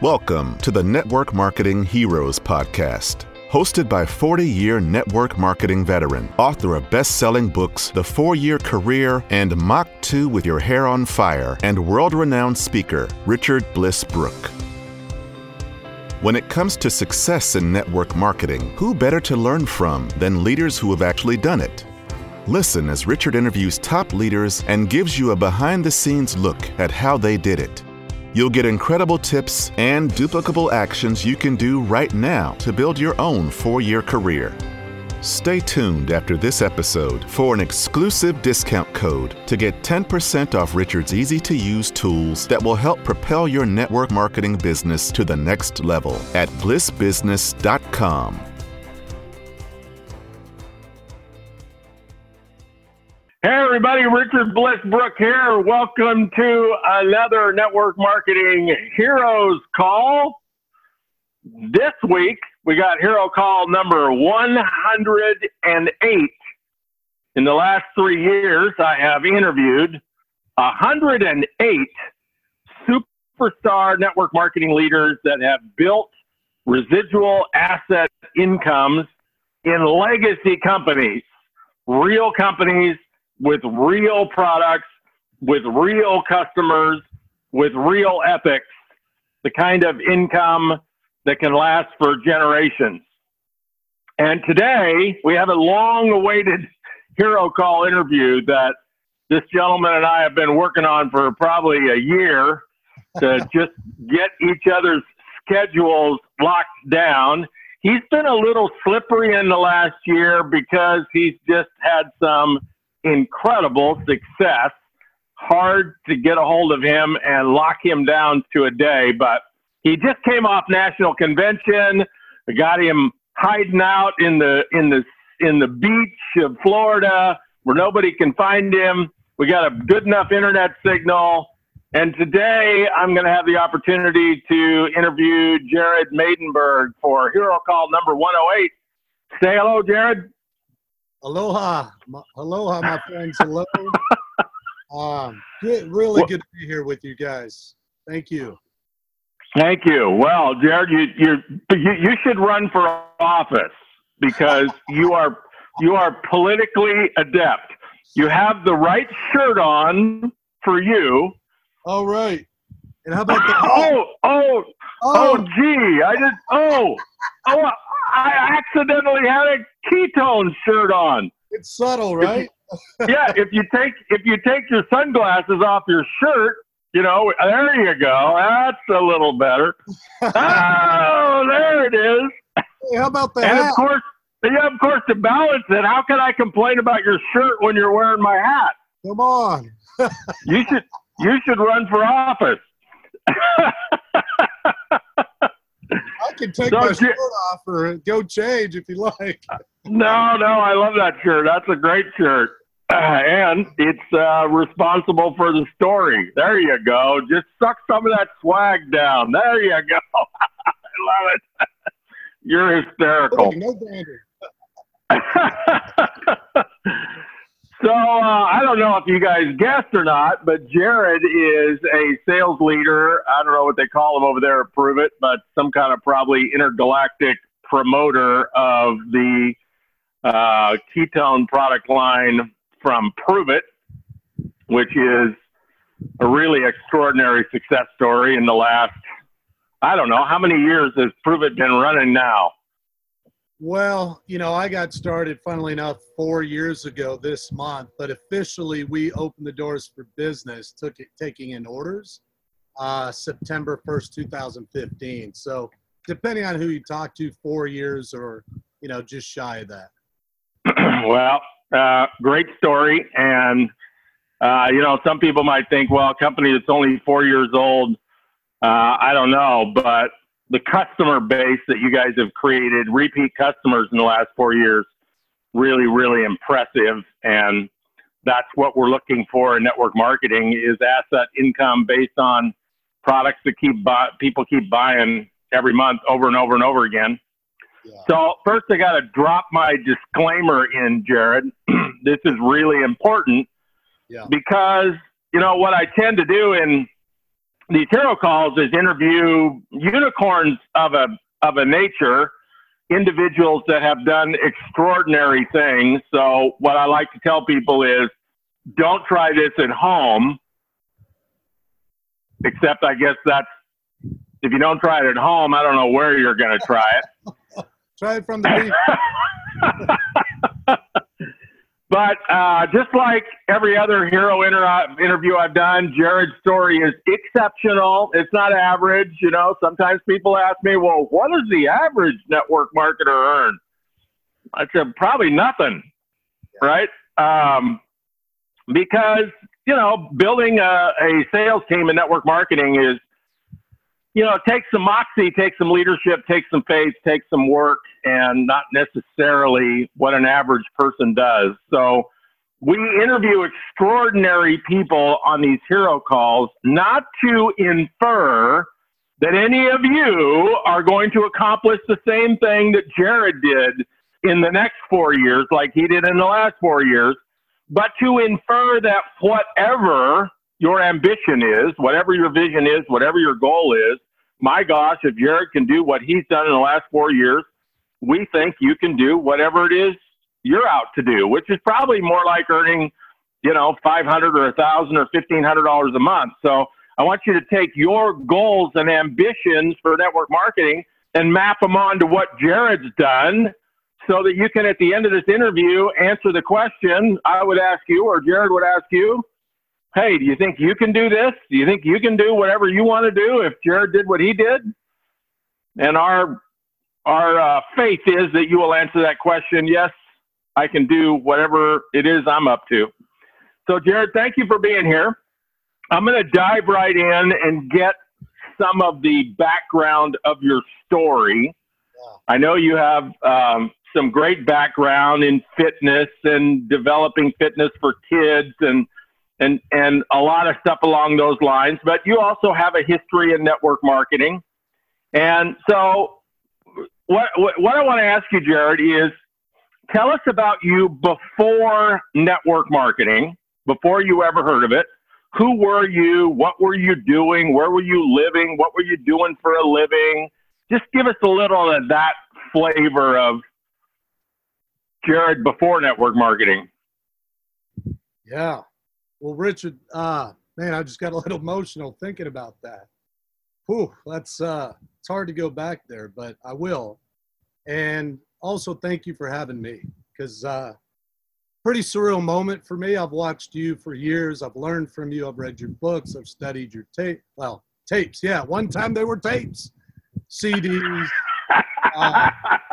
Welcome to the Network Marketing Heroes Podcast. Hosted by 40 year network marketing veteran, author of best selling books, The Four Year Career, and Mach 2 with Your Hair on Fire, and world renowned speaker, Richard Bliss Brooke. When it comes to success in network marketing, who better to learn from than leaders who have actually done it? Listen as Richard interviews top leaders and gives you a behind the scenes look at how they did it. You'll get incredible tips and duplicable actions you can do right now to build your own four year career. Stay tuned after this episode for an exclusive discount code to get 10% off Richard's easy to use tools that will help propel your network marketing business to the next level at blissbusiness.com. Hey, everybody, Richard Bliss Brooke here. Welcome to another Network Marketing Heroes Call. This week, we got Hero Call number 108. In the last three years, I have interviewed 108 superstar network marketing leaders that have built residual asset incomes in legacy companies, real companies with real products, with real customers, with real ethics, the kind of income that can last for generations. And today we have a long awaited hero call interview that this gentleman and I have been working on for probably a year to just get each other's schedules locked down. He's been a little slippery in the last year because he's just had some incredible success. Hard to get a hold of him and lock him down to a day, but he just came off national convention. Got him hiding out in the in the in the beach of Florida where nobody can find him. We got a good enough internet signal. And today I'm going to have the opportunity to interview Jared Maidenberg for Hero Call number 108. Say hello, Jared. Aloha, aloha, my friends. Hello. um, good, really good to be here with you guys. Thank you. Thank you. Well, Jared, you you you, you should run for office because you are you are politically adept. You have the right shirt on for you. All right. And how about the oh oh oh, oh gee, I just oh oh I accidentally had a ketone shirt on. It's subtle, right? yeah, if you take if you take your sunglasses off your shirt, you know, there you go. That's a little better. oh, there it is. Hey, how about that? And of course, yeah, of course, to balance it, how can I complain about your shirt when you're wearing my hat? Come on. you should you should run for office. I can take my shirt off or go change if you like. no, no, I love that shirt. That's a great shirt. Uh, and it's uh, responsible for the story. There you go. Just suck some of that swag down. There you go. I love it. You're hysterical. no So uh, I don't know if you guys guessed or not, but Jared is a sales leader. I don't know what they call him over there at It, but some kind of probably intergalactic promoter of the uh, ketone product line from Pruvit, which is a really extraordinary success story in the last, I don't know, how many years has Pruvit been running now? Well, you know, I got started, funnily enough, four years ago this month, but officially we opened the doors for business, took it, taking in orders uh, September 1st, 2015. So, depending on who you talk to, four years or, you know, just shy of that. well, uh, great story. And, uh, you know, some people might think, well, a company that's only four years old, uh, I don't know, but the customer base that you guys have created, repeat customers in the last four years, really, really impressive. And that's what we're looking for in network marketing is asset income based on products that keep buy, people keep buying every month over and over and over again. Yeah. So first I got to drop my disclaimer in, Jared. this is really important yeah. because, you know, what I tend to do in these hero calls is interview unicorns of a of a nature, individuals that have done extraordinary things. So what I like to tell people is, don't try this at home. Except I guess that's if you don't try it at home, I don't know where you're going to try it. try it from the beach. But uh, just like every other hero inter- interview I've done, Jared's story is exceptional. It's not average. You know, sometimes people ask me, well, what does the average network marketer earn? I said, probably nothing, right? Um, because, you know, building a, a sales team in network marketing is you know, take some moxie, take some leadership, take some faith, take some work, and not necessarily what an average person does. So we interview extraordinary people on these hero calls, not to infer that any of you are going to accomplish the same thing that Jared did in the next four years, like he did in the last four years, but to infer that whatever your ambition is, whatever your vision is, whatever your goal is, my gosh, if Jared can do what he's done in the last four years, we think you can do whatever it is you're out to do, which is probably more like earning, you know, 500 or a thousand or $1,500 a month. So I want you to take your goals and ambitions for network marketing and map them onto what Jared's done so that you can, at the end of this interview, answer the question I would ask you or Jared would ask you hey, do you think you can do this? Do you think you can do whatever you want to do if Jared did what he did? And our our uh, faith is that you will answer that question. Yes, I can do whatever it is I'm up to. So, Jared, thank you for being here. I'm going to dive right in and get some of the background of your story. I know you have um, some great background in fitness and developing fitness for kids and and and a lot of stuff along those lines. But you also have a history in network marketing, and so what what, I want to ask you, Jared, is tell us about you before network marketing, before you ever heard of it. Who were you? What were you doing? Where were you living? What were you doing for a living? Just give us a little of that flavor of Jared before network marketing. Yeah. Well, Richard, uh, man, I just got a little emotional thinking about that. Whew, that's uh, it's hard to go back there, but I will. And also, thank you for having me because uh, pretty surreal moment for me. I've watched you for years. I've learned from you. I've read your books. I've studied your tape. Well, tapes. Yeah, one time they were tapes, CDs, uh,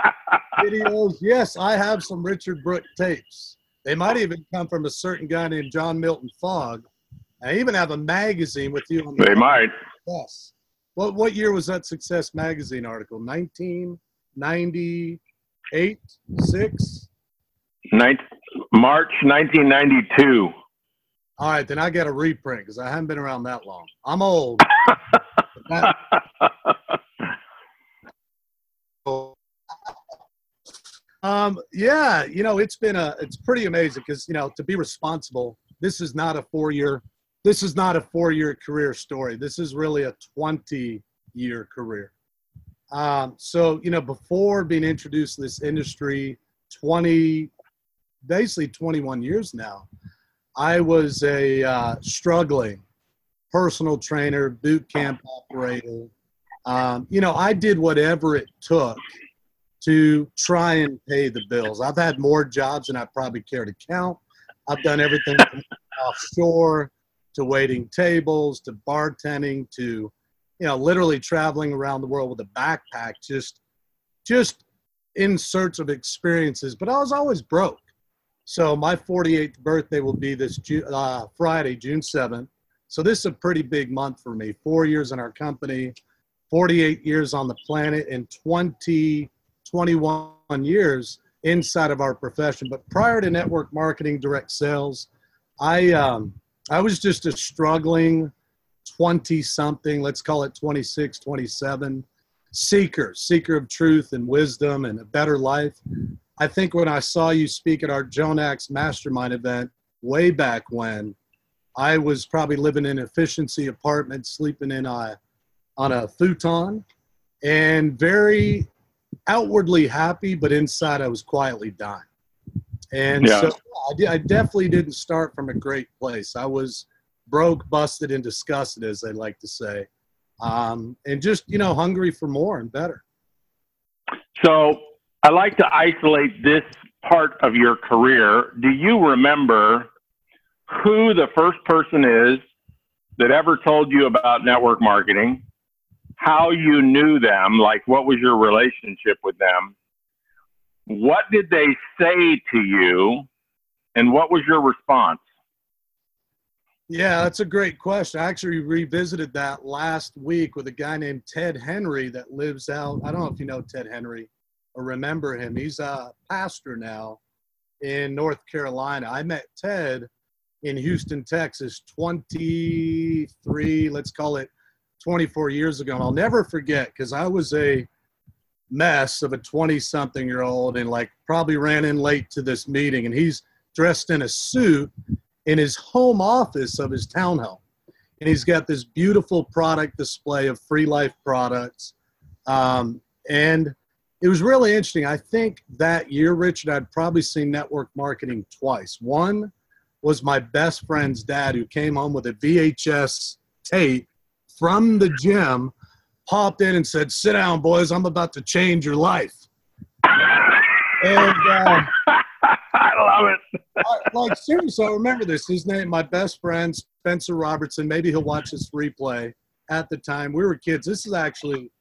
videos. Yes, I have some Richard Brooke tapes. They might even come from a certain guy named John Milton Fogg. I even have a magazine with you on the. They might. Yes. What what year was that Success magazine article? 1998, six. Ninth, March 1992. All right, then I got a reprint because I haven't been around that long. I'm old. that, Um, yeah, you know, it's been a, it's pretty amazing because, you know, to be responsible, this is not a four year, this is not a four year career story. This is really a 20 year career. Um, so, you know, before being introduced to this industry, 20, basically 21 years now, I was a uh, struggling personal trainer, boot camp operator. Um, you know, I did whatever it took to try and pay the bills. I've had more jobs than I probably care to count. I've done everything from offshore to waiting tables to bartending to you know literally traveling around the world with a backpack just just in search of experiences but i was always broke so my 48th birthday will be this uh, friday june 7th so this is a pretty big month for me four years in our company 48 years on the planet and 20 21 years inside of our profession. But prior to network marketing, direct sales, I um, I was just a struggling 20 something, let's call it 26, 27 seeker, seeker of truth and wisdom and a better life. I think when I saw you speak at our Jonax Mastermind event way back when, I was probably living in an efficiency apartment, sleeping in a on a futon, and very outwardly happy, but inside I was quietly dying. And yeah. so I, definitely didn't start from a great place. I was broke, busted, and disgusted, as they like to say, um, and just you know hungry for more and better. So I like to isolate this part of your career. Do you remember who the first person is that ever told you about network marketing? How you knew them? Like, what was your relationship with them? What did they say to you? And what was your response? Yeah, that's a great question. I actually revisited that last week with a guy named Ted Henry that lives out. I don't know if you know Ted Henry or remember him. He's a pastor now in North Carolina. I met Ted in Houston, Texas 23, let's call it 24 years ago. And I'll never forget because I was a mess of a 20 something year old and like probably ran in late to this meeting. And he's dressed in a suit in his home office of his townhome. And he's got this beautiful product display of FreeLife products. Um, and it was really interesting. I think that year, Richard, I'd probably seen network marketing twice. One was my best friend's dad who came home with a VHS tape from the gym, popped in and said, Sit down, boys, I'm about to change your life. And uh, I love it. like seriously, I remember this. His name, my best friend Spencer Robertson. Maybe he'll watch this replay. At the time, we were kids. This is actually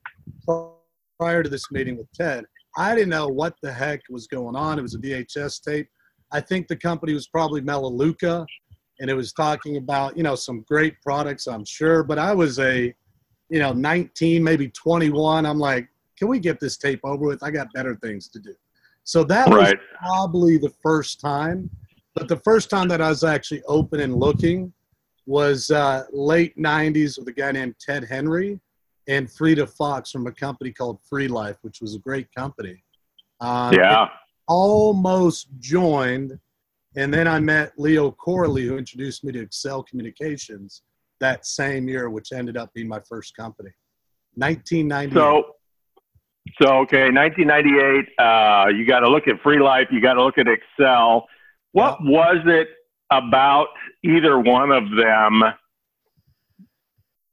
prior to this meeting with Ted. I didn't know what the heck was going on. It was a VHS tape. I think the company was probably Melaleuca, and it was talking about you know some great products, I'm sure. But I was a, you know, 19, maybe 21. I'm like, can we get this tape over with? I got better things to do. So that right. was probably the first time. But the first time that I was actually open and looking was uh, late 90s with a guy named Ted Henry and Frida Fox from a company called FreeLife, which was a great company. Uh, yeah. Almost joined. And then I met Leo Corley, who introduced me to Excel Communications that same year, which ended up being my first company. 1998. So, so okay, 1998. Uh, you got to look at FreeLife. You got to look at Excel. What yeah. was it about either one of them,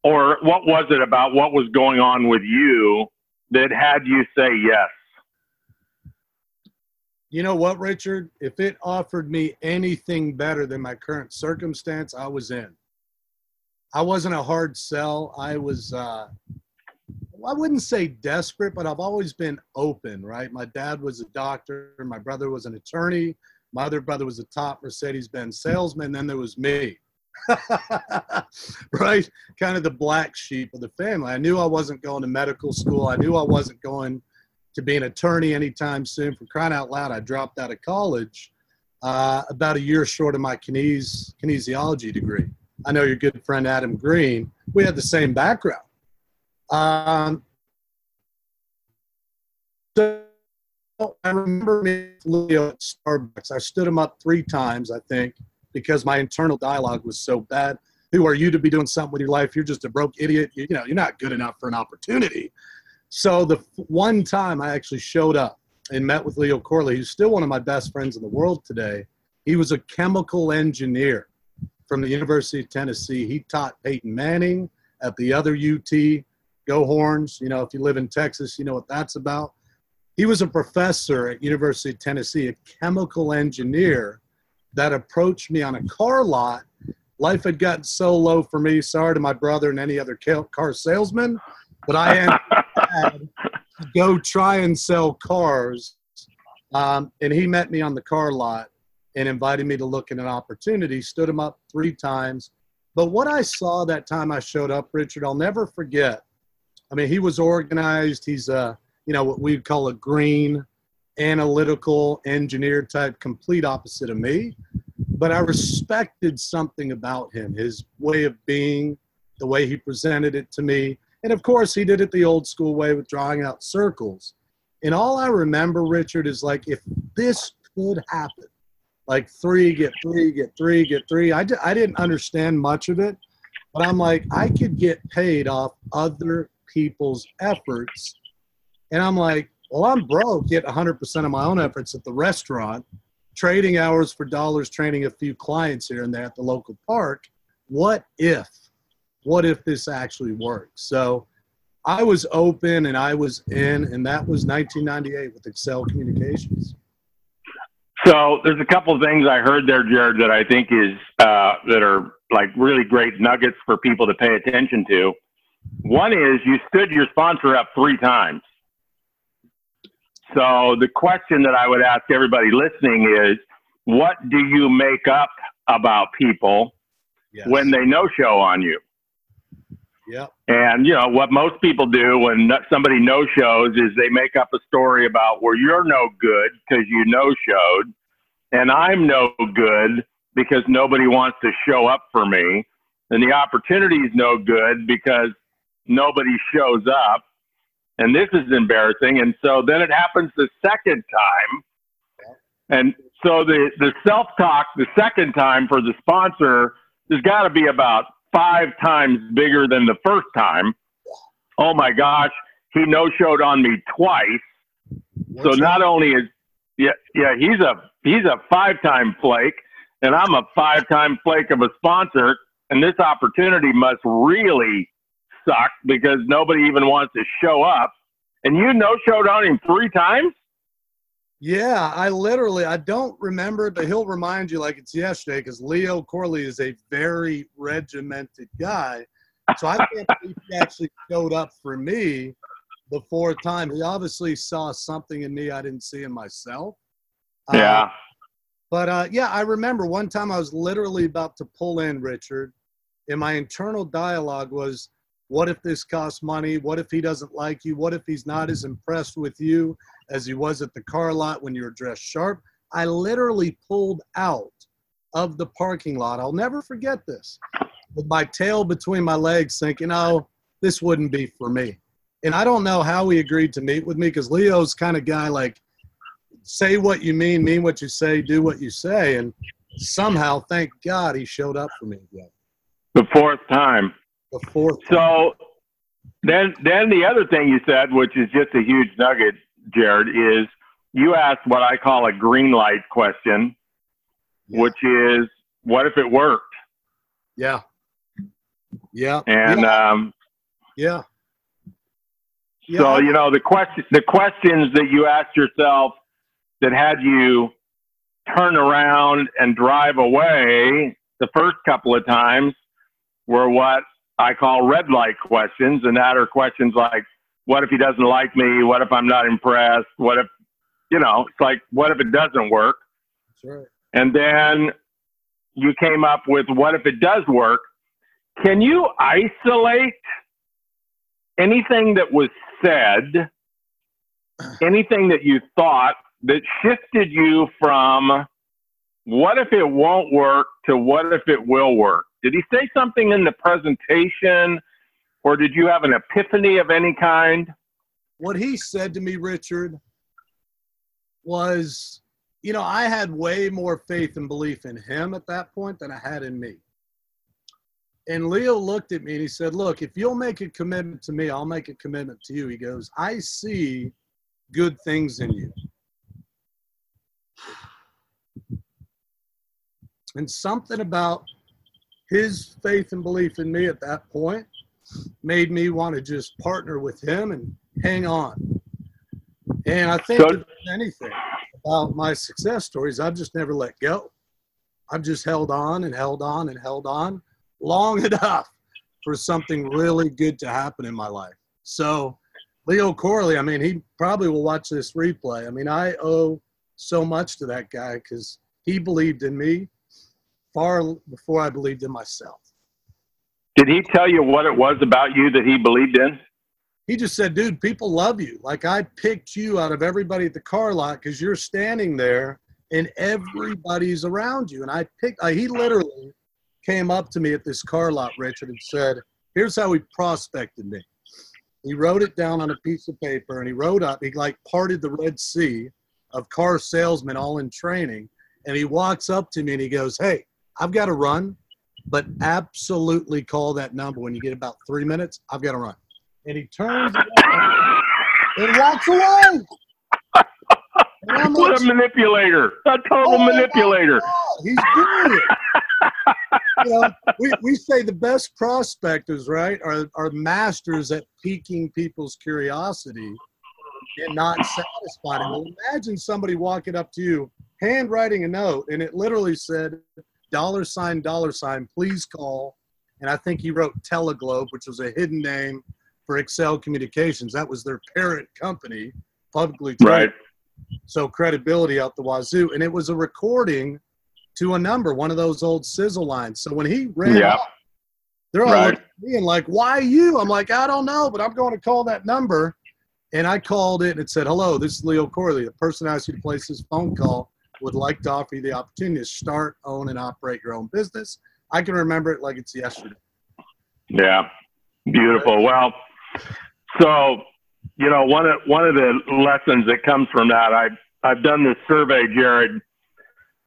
or what was it about what was going on with you that had you say yes? You know what, Richard? If it offered me anything better than my current circumstance, I was in. I wasn't a hard sell. I was uh, I wouldn't say desperate, but I've always been open, right? My dad was a doctor, my brother was an attorney, my other brother was a top Mercedes Benz salesman, then there was me. right? Kind of the black sheep of the family. I knew I wasn't going to medical school. I knew I wasn't going to be an attorney anytime soon. For crying out loud, I dropped out of college uh, about a year short of my kines- kinesiology degree. I know your good friend Adam Green. We had the same background. Um, so I remember meeting Leo at Starbucks. I stood him up three times, I think, because my internal dialogue was so bad. Who are you to be doing something with your life? You're just a broke idiot. You, you know, you're not good enough for an opportunity. So the one time I actually showed up and met with Leo Corley, who's still one of my best friends in the world today. He was a chemical engineer from the University of Tennessee. He taught Peyton Manning at the other UT. Go Horns. You know, if you live in Texas, you know what that's about. He was a professor at University of Tennessee, a chemical engineer that approached me on a car lot. Life had gotten so low for me. Sorry to my brother and any other car salesman, but I had to go try and sell cars. Um, and he met me on the car lot and invited me to look at an opportunity. Stood him up three times. But what I saw that time I showed up, Richard, I'll never forget. I mean, he was organized. He's a, you know, what we'd call a green, analytical engineer type, complete opposite of me. But I respected something about him, his way of being, the way he presented it to me. And of course, he did it the old school way with drawing out circles. And all I remember, Richard, is like, if this could happen, like three, get three, get three, get three. I, di- I didn't understand much of it, but I'm like, I could get paid off other people's efforts. And I'm like, well, I'm broke, get 100% of my own efforts at the restaurant, trading hours for dollars, training a few clients here and there at the local park. What if? What if this actually works? So I was open and I was in, and that was 1998 with Excel Communications. So there's a couple of things I heard there, Jared, that I think is uh, that are like really great nuggets for people to pay attention to. One is you stood your sponsor up three times. So the question that I would ask everybody listening is, what do you make up about people yes. when they no show on you? Yeah. And you know what most people do when somebody no shows is they make up a story about where you're no good because you no showed, and I'm no good because nobody wants to show up for me, and the opportunity is no good because nobody shows up, and this is embarrassing. And so then it happens the second time, and so the the self talk the second time for the sponsor there's got to be about five times bigger than the first time. Oh my gosh, he no showed on me twice. What's so not that? only is yeah yeah he's a he's a five time flake, and I'm a five time flake of a sponsor, and this opportunity must really suck because nobody even wants to show up. And you no showed on him three times. Yeah, I literally I don't remember it, but he'll remind you like it's yesterday because Leo Corley is a very regimented guy. So I can't believe he actually showed up for me the fourth time. He obviously saw something in me I didn't see in myself. Yeah. Uh, but uh, yeah, I remember one time I was literally about to pull in Richard, and my internal dialogue was, "What if this costs money? What if he doesn't like you? What if he's not as impressed with you as he was at the car lot when you were dressed sharp. I literally pulled out of the parking lot. I'll never forget this with my tail between my legs, thinking, oh, this wouldn't be for me. And I don't know how he agreed to meet with me because Leo's kind of guy like, say what you mean, mean what you say, do what you say. And somehow, thank God, he showed up for me again. The fourth time. The fourth. So then, then the other thing you said, which is just a huge nugget, Jared, is you asked what I call a green light question, yeah. which is what if it worked? Yeah. Yeah. And yeah. um yeah. yeah. So, you know, the question the questions that you asked yourself that had you turn around and drive away the first couple of times were what I call red light questions, and that are questions like, what if he doesn't like me? What if I'm not impressed? What if, you know, it's like, what if it doesn't work? That's right. And then you came up with what if it does work? Can you isolate anything that was said, anything that you thought that shifted you from what if it won't work to what if it will work? Did he say something in the presentation? or did you have an epiphany of any kind? What he said to me, Richard, was, you know, I had way more faith and belief in him at that point than I had in me. And Leo looked at me and he said, Look, if you'll make a commitment to me, I'll make a commitment to you. He goes, I see good things in you. And something about his faith and belief in me at that point made me want to just partner with him and hang on. And I think so, anything about my success stories, I've just never let go. I've just held on and held on and held on long enough for something really good to happen in my life. So, Leo Corley, I mean, he probably will watch this replay. I mean, I owe so much to that guy because he believed in me far before I believed in myself. Did he tell you what it was about you that he believed in? He just said, dude, people love you. Like I picked you out of everybody at the car lot because you're standing there and everybody's around you. And I picked, uh, he literally came up to me at this car lot, Richard, and said, here's how he prospected me. He wrote it down on a piece of paper and he wrote up, he like parted the Red Sea of car salesmen all in training. And he walks up to me and he goes, Hey, I've got to run, but absolutely call that number when you get about three minutes. I've got to run. And he turns and walks away. what a manipulator! A total oh manipulator. He's good. you know, we, we say the best prospectors, right, are, are masters at piquing people's curiosity and not satisfying them. Well, imagine somebody walking up to you, handwriting a note, and it literally said, dollar sign, dollar sign, please call. And I think he wrote Teleglobe, which was a hidden name for Excel Communications. That was their parent company, publicly traded. Right. So credibility out the wazoo. And it was a recording to a number, one of those old sizzle lines. So when he ran yeah. up, they're all right. looking like, why you? I'm like, I don't know, but I'm going to call that number. And I called it and it said, hello, this is Leo Corley. The person asked you to place this phone call would like to offer you the opportunity to start, own, and operate your own business. I can remember it like it's yesterday. Yeah, beautiful. Well, so you know one of one of the lessons that comes from that, I've I've done this survey, Jared,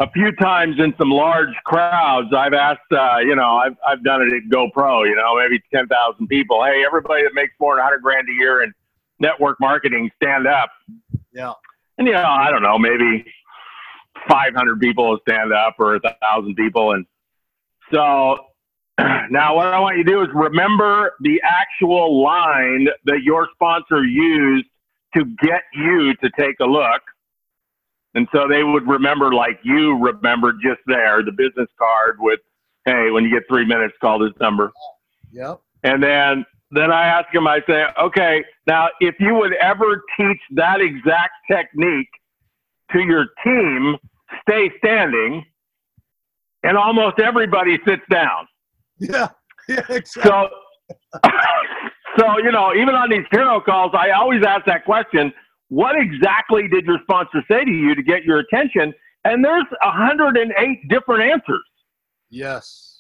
a few times in some large crowds. I've asked, uh, you know, I've I've done it at GoPro, you know, maybe ten thousand people. Hey, everybody that makes more than hundred grand a year in network marketing, stand up. Yeah. And you know, I don't know, maybe 500 people stand up or a thousand people. And so now what I want you to do is remember the actual line that your sponsor used to get you to take a look. And so they would remember like you remembered just there, the business card with, hey, when you get three minutes, call this number. Yep. And then then I ask him, I say, okay, now if you would ever teach that exact technique to your team, stay standing, and almost everybody sits down. Yeah, yeah, exactly. So, so you know, even on these hero calls, I always ask that question: What exactly did your sponsor say to you to get your attention? And there's 108 different answers. Yes.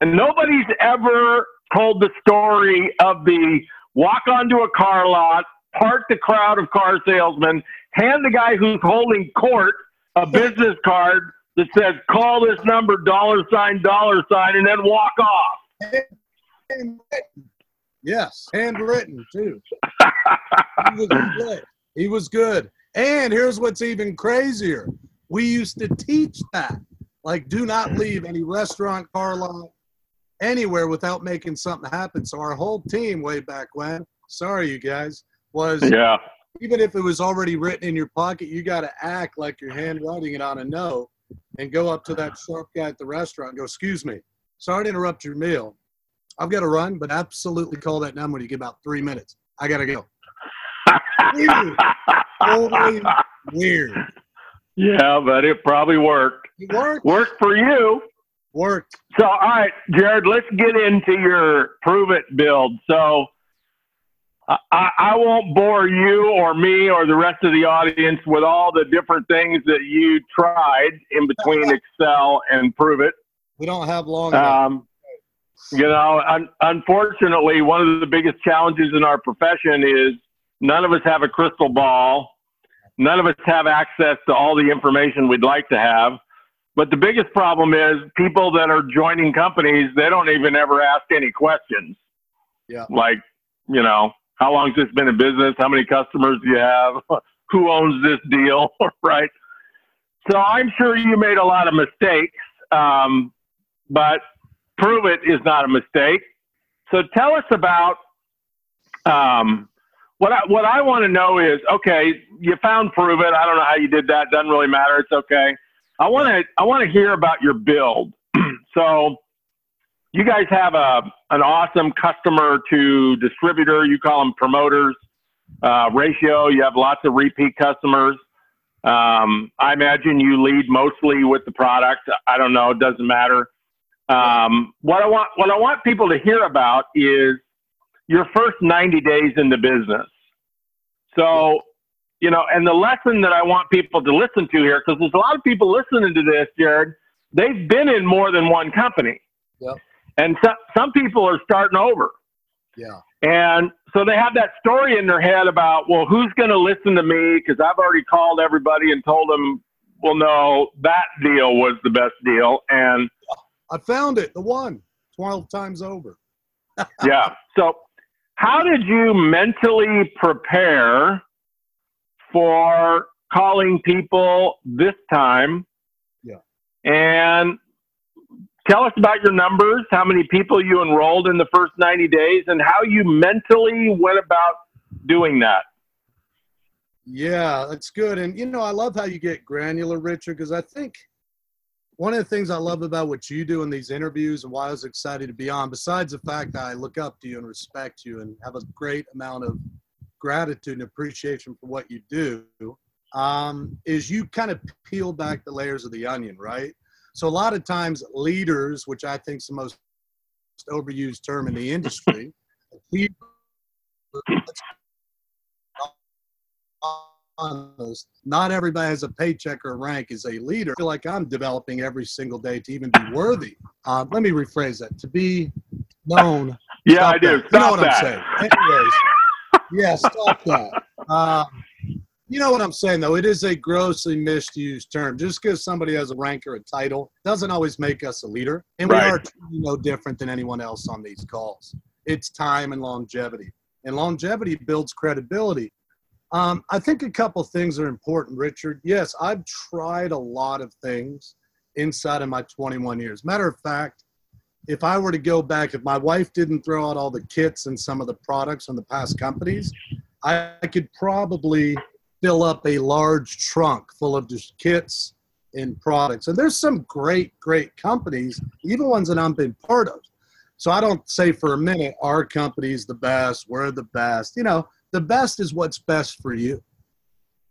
And nobody's ever told the story of the walk onto a car lot, park the crowd of car salesmen, hand the guy who's holding court a business card that says call this number dollar sign dollar sign and then walk off. Yes, handwritten too. he was good. He was good. And here's what's even crazier. We used to teach that. Like do not leave any restaurant, car lot, anywhere without making something happen. So our whole team way back when, sorry you guys, was yeah even if it was already written in your pocket, you got to act like you're handwriting it on a note and go up to that sharp guy at the restaurant and go, Excuse me, sorry to interrupt your meal. I've got to run, but absolutely call that number when you get about three minutes. I got to go. weird. Totally weird. Yeah, but it probably worked. It worked. Worked for you. Worked. So, all right, Jared, let's get into your Pruvit build. So, I, I won't bore you or me or the rest of the audience with all the different things that you tried in between Excel and Pruvit. We don't have long. Um, you know, un- unfortunately, one of the biggest challenges in our profession is none of us have a crystal ball. None of us have access to all the information we'd like to have. But the biggest problem is people that are joining companies, they don't even ever ask any questions. Yeah. Like, you know, how long has this been in business? How many customers do you have? Who owns this deal? right. So I'm sure you made a lot of mistakes, um, but Pruvit is not a mistake. So tell us about um, what I, what I want to know is okay, you found Pruvit. I don't know how you did that. Doesn't really matter. It's okay. I want to I want to hear about your build. so you guys have a an awesome customer to distributor. You call them promoters uh, ratio. You have lots of repeat customers. Um, I imagine you lead mostly with the product. I don't know. It doesn't matter. Um, what I want what I want people to hear about is your first 90 days in the business. So, you know, and the lesson that I want people to listen to here, because there's a lot of people listening to this, Jared. They've been in more than one company. Yep. And so, some people are starting over. Yeah. And so they have that story in their head about, well, who's going to listen to me? Because I've already called everybody and told them well, no, that deal was the best deal. And I found it, the one, 12 times over. yeah. So, how did you mentally prepare for calling people this time? Yeah. And tell us about your numbers, how many people you enrolled in the first 90 days, and how you mentally went about doing that. Yeah, that's good. And, you know, I love how you get granular, Richard, because I think one of the things I love about what you do in these interviews and why I was excited to be on, besides the fact that I look up to you and respect you and have a great amount of gratitude and appreciation for what you do, um, is you kind of peel back the layers of the onion, right? So a lot of times leaders, which I think is the most overused term in the industry, not everybody has a paycheck or rank as a leader. I feel like I'm developing every single day to even be worthy. Uh, let me rephrase that. To be known. Yeah, I do. Stop you know what that. I'm saying. Anyways, yeah, stop that. Um, you know what I'm saying, though? It is a grossly misused term. Just because somebody has a rank or a title doesn't always make us a leader. And Right. we are no different than anyone else on these calls. It's time and longevity. And longevity builds credibility. Um, I think a couple things are important, Richard. Yes, I've tried a lot of things inside of my 21 years. Matter of fact, if I were to go back, if my wife didn't throw out all the kits and some of the products from the past companies, I could probably fill up a large trunk full of just kits and products. And there's some great, great companies, even ones that I've been part of. So I don't say for a minute our company's the best, we're the best. You know, the best is what's best for you.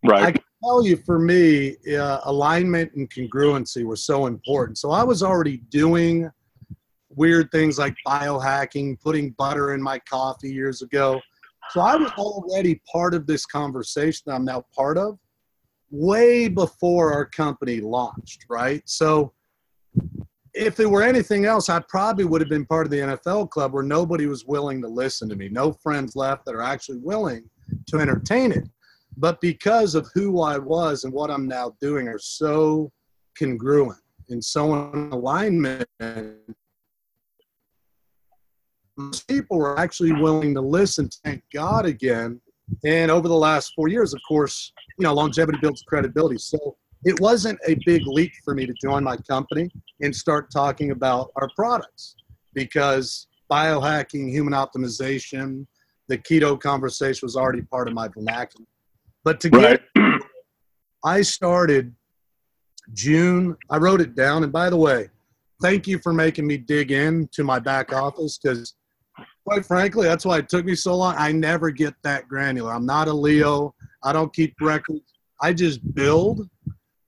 Right. I can tell you for me, uh, alignment and congruency were so important. So I was already doing weird things like biohacking, putting butter in my coffee years ago. So I was already part of this conversation I'm now part of way before our company launched, right? So if it were anything else, I probably would have been part of the NFL club where nobody was willing to listen to me. No friends left that are actually willing to entertain it. But because of who I was and what I'm now doing are so congruent and so in alignment, people were actually willing to listen. Thank God again. And over the last four years, of course, you know, longevity builds credibility. So it wasn't a big leap for me to join my company and start talking about our products because biohacking, human optimization, the keto conversation was already part of my vernacular. But to get Right. I started June. I wrote it down. And by the way, thank you for making me dig in to my back office because, quite frankly, that's why it took me so long. I never get that granular. I'm not a Leo. I don't keep records. I just build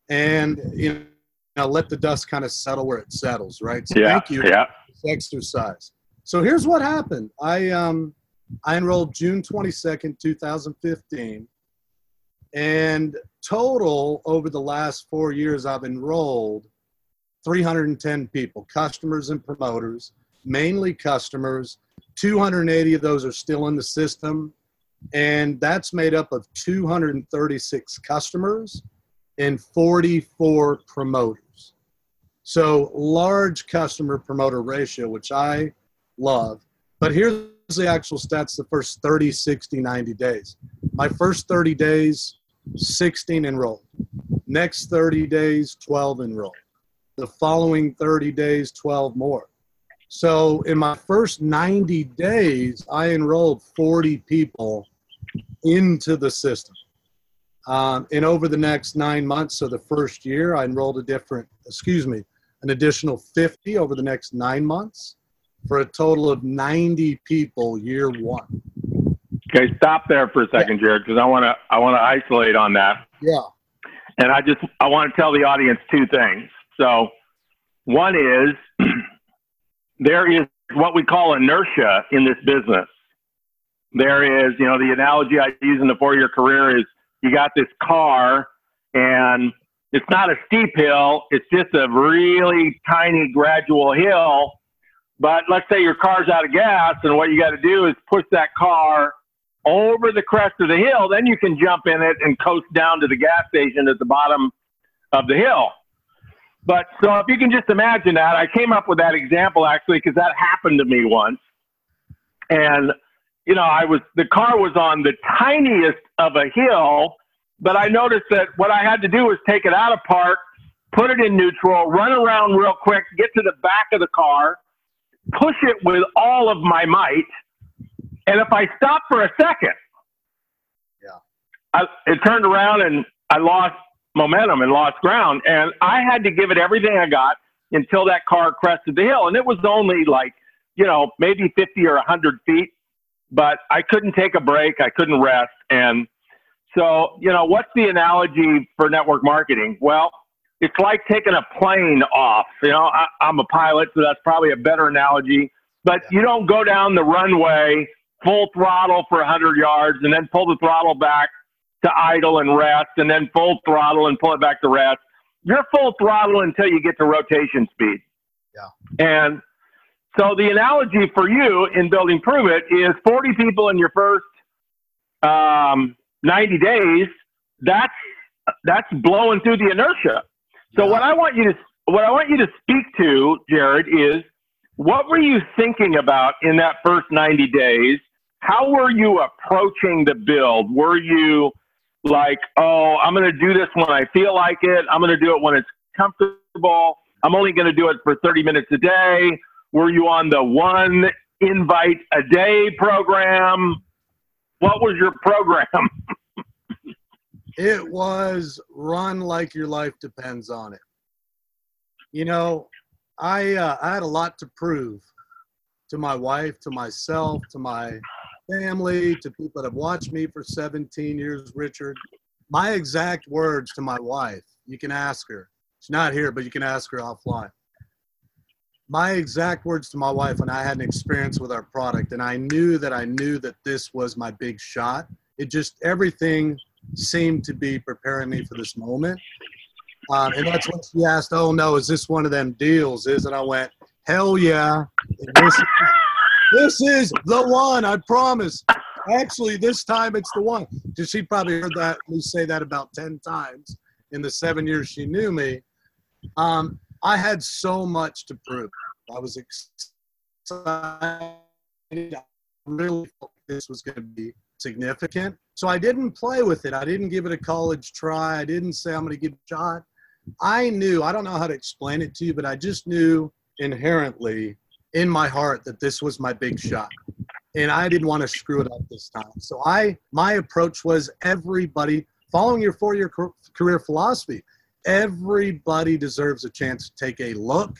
and you know let the dust kind of settle where it settles. Right. So Yeah. thank you Yeah. this exercise. So here's what happened. I um I enrolled June 22nd, 2015. And total over the last four years, I've enrolled 310 people, customers and promoters, mainly customers. 280 of those are still in the system. And that's made up of 236 customers and 44 promoters. So large customer promoter ratio, which I love. But here's the actual stats the first 30, 60, 90 days. My first 30 days, 16 enrolled. Next 30 days, 12 enrolled. The following 30 days, 12 more. So in my first 90 days, I enrolled 40 people into the system. Um, and over the next nine months, so the first year, I enrolled a different, excuse me, an additional 50 over the next nine months for a total of 90 people year one. Okay, stop there for a second, Jared, because I want to I want to isolate on that, Yeah. and I just I want to tell the audience two things. So, one is there is what we call inertia in this business. There is, you know, the analogy I use in the four-year career is you got this car, and it's not a steep hill; it's just a really tiny, gradual hill. But let's say your car's out of gas, and what you got to do is push that car over the crest of the hill, then you can jump in it and coast down to the gas station at the bottom of the hill. But so if you can just imagine that, I came up with that example actually because that happened to me once. And, you know, I was, the car was on the tiniest of a hill, but I noticed that what I had to do was take it out of park, put it in neutral, run around real quick, get to the back of the car, push it with all of my might. And if I stopped for a second, Yeah. I, it turned around and I lost momentum and lost ground. And I had to give it everything I got until that car crested the hill. And it was only like, you know, maybe 50 or 100 feet, but I couldn't take a break. I couldn't rest. And so, you know, what's the analogy for network marketing? Well, it's like taking a plane off. You know, I, I'm a pilot, so that's probably a better analogy. But you don't go down the runway full throttle for 100 yards and then pull the throttle back to idle and rest and then full throttle and pull it back to rest. You're full throttle until you get to rotation speed. Yeah. And so the analogy for you in building Pruvit is 40 people in your first um, 90 days. That's that's blowing through the inertia. So Yeah. what I want you to what I want you to speak to, Jared, is what were you thinking about in that first 90 days? How were you approaching the build? Were you like, oh, I'm going to do this when I feel like it. I'm going to do it when it's comfortable. I'm only going to do it for 30 minutes a day. Were you on the one invite a day program? What was your program? It was run like your life depends on it. You know, I uh, I had a lot to prove to my wife, to myself, to my family, to people that have watched me for 17 years, Richard. My exact words to my wife, you can ask her. She's not here, but you can ask her offline. My exact words to my wife when I had an experience with our product, and I knew that I knew that this was my big shot. It just everything seemed to be preparing me for this moment. Um, and that's when she asked, "Oh no, is this one of them deals?" Is and I went, "Hell yeah, this is, the one. I promise." Actually, this time it's the one. She probably heard that me say that about ten times in the seven years she knew me. Um, I had so much to prove. I was excited. I really thought this was going to be significant. So I didn't play with it. I didn't give it a college try. I didn't say I'm going to give it a shot. I knew, I don't know how to explain it to you, but I just knew inherently in my heart that this was my big shot. And I didn't want to screw it up this time. So I my approach was everybody following your four-year career philosophy. Everybody deserves a chance to take a look.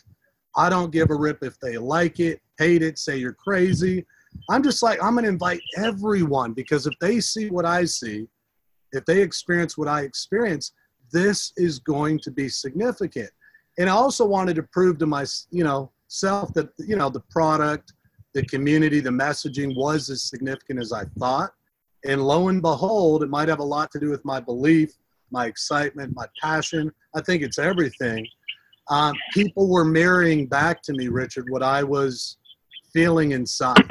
I don't give a rip if they like it, hate it, say you're crazy. I'm just like, I'm going to invite everyone because if they see what I see, if they experience what I experience, this is going to be significant. And I also wanted to prove to my, you know, self that, you know, the product, the community, the messaging was as significant as I thought. And lo and behold, it might have a lot to do with my belief, my excitement, my passion. I think it's everything. Um, people were mirroring back to me, Richard, what I was feeling inside.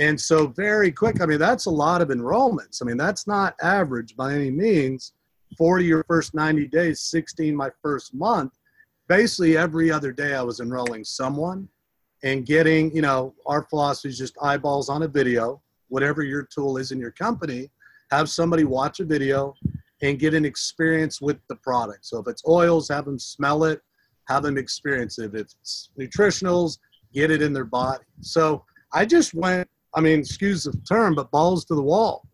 And so, very quick, I mean, that's a lot of enrollments. I mean, that's not average by any means. 40 your first 90 days, 16 my first month. Basically, every other day I was enrolling someone and getting, you know, our philosophy is just eyeballs on a video, whatever your tool is in your company, have somebody watch a video and get an experience with the product. So if it's oils, have them smell it, have them experience it. If it's nutritionals, get it in their body. So I just went, I mean, excuse the term, but balls to the wall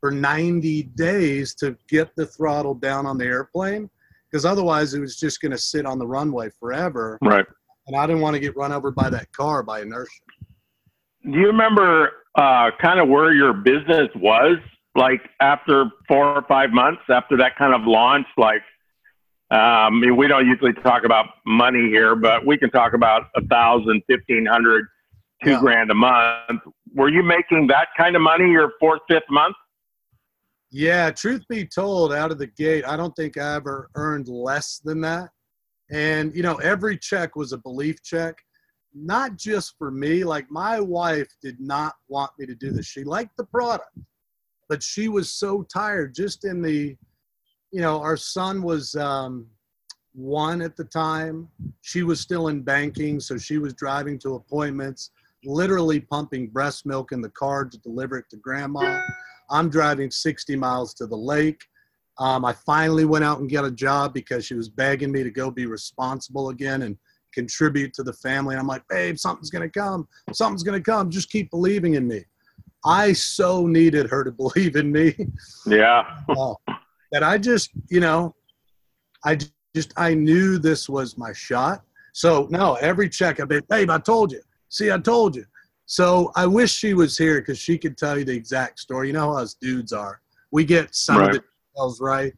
for 90 days to get the throttle down on the airplane because otherwise it was just going to sit on the runway forever. Right. And I didn't want to get run over by that car by inertia. Do you remember uh, kind of where your business was like after four or five months after that kind of launch? Like, um, I mean, we don't usually talk about money here, but we can talk about a thousand, fifteen hundred, two Yeah. grand a month. Were you making that kind of money your fourth, fifth month? Yeah, truth be told, out of the gate, I don't think I ever earned less than that. And, you know, every check was a belief check, not just for me. Like, my wife did not want me to do this. She liked the product, but she was so tired just in the, you know, our son was um, one at the time. She was still in banking, so she was driving to appointments, literally pumping breast milk in the car to deliver it to grandma. I'm driving 60 miles to the lake. Um, I finally went out and got a job because she was begging me to go be responsible again and contribute to the family. And I'm like, babe, something's going to come. Something's going to come. Just keep believing in me. I so needed her to believe in me. Yeah. uh, that I just, you know, I just, I knew this was my shot. So no, every check I've been, babe, I told you. See, I told you. So I wish she was here because she could tell you the exact story. You know how us dudes are. We get some right. of the details right.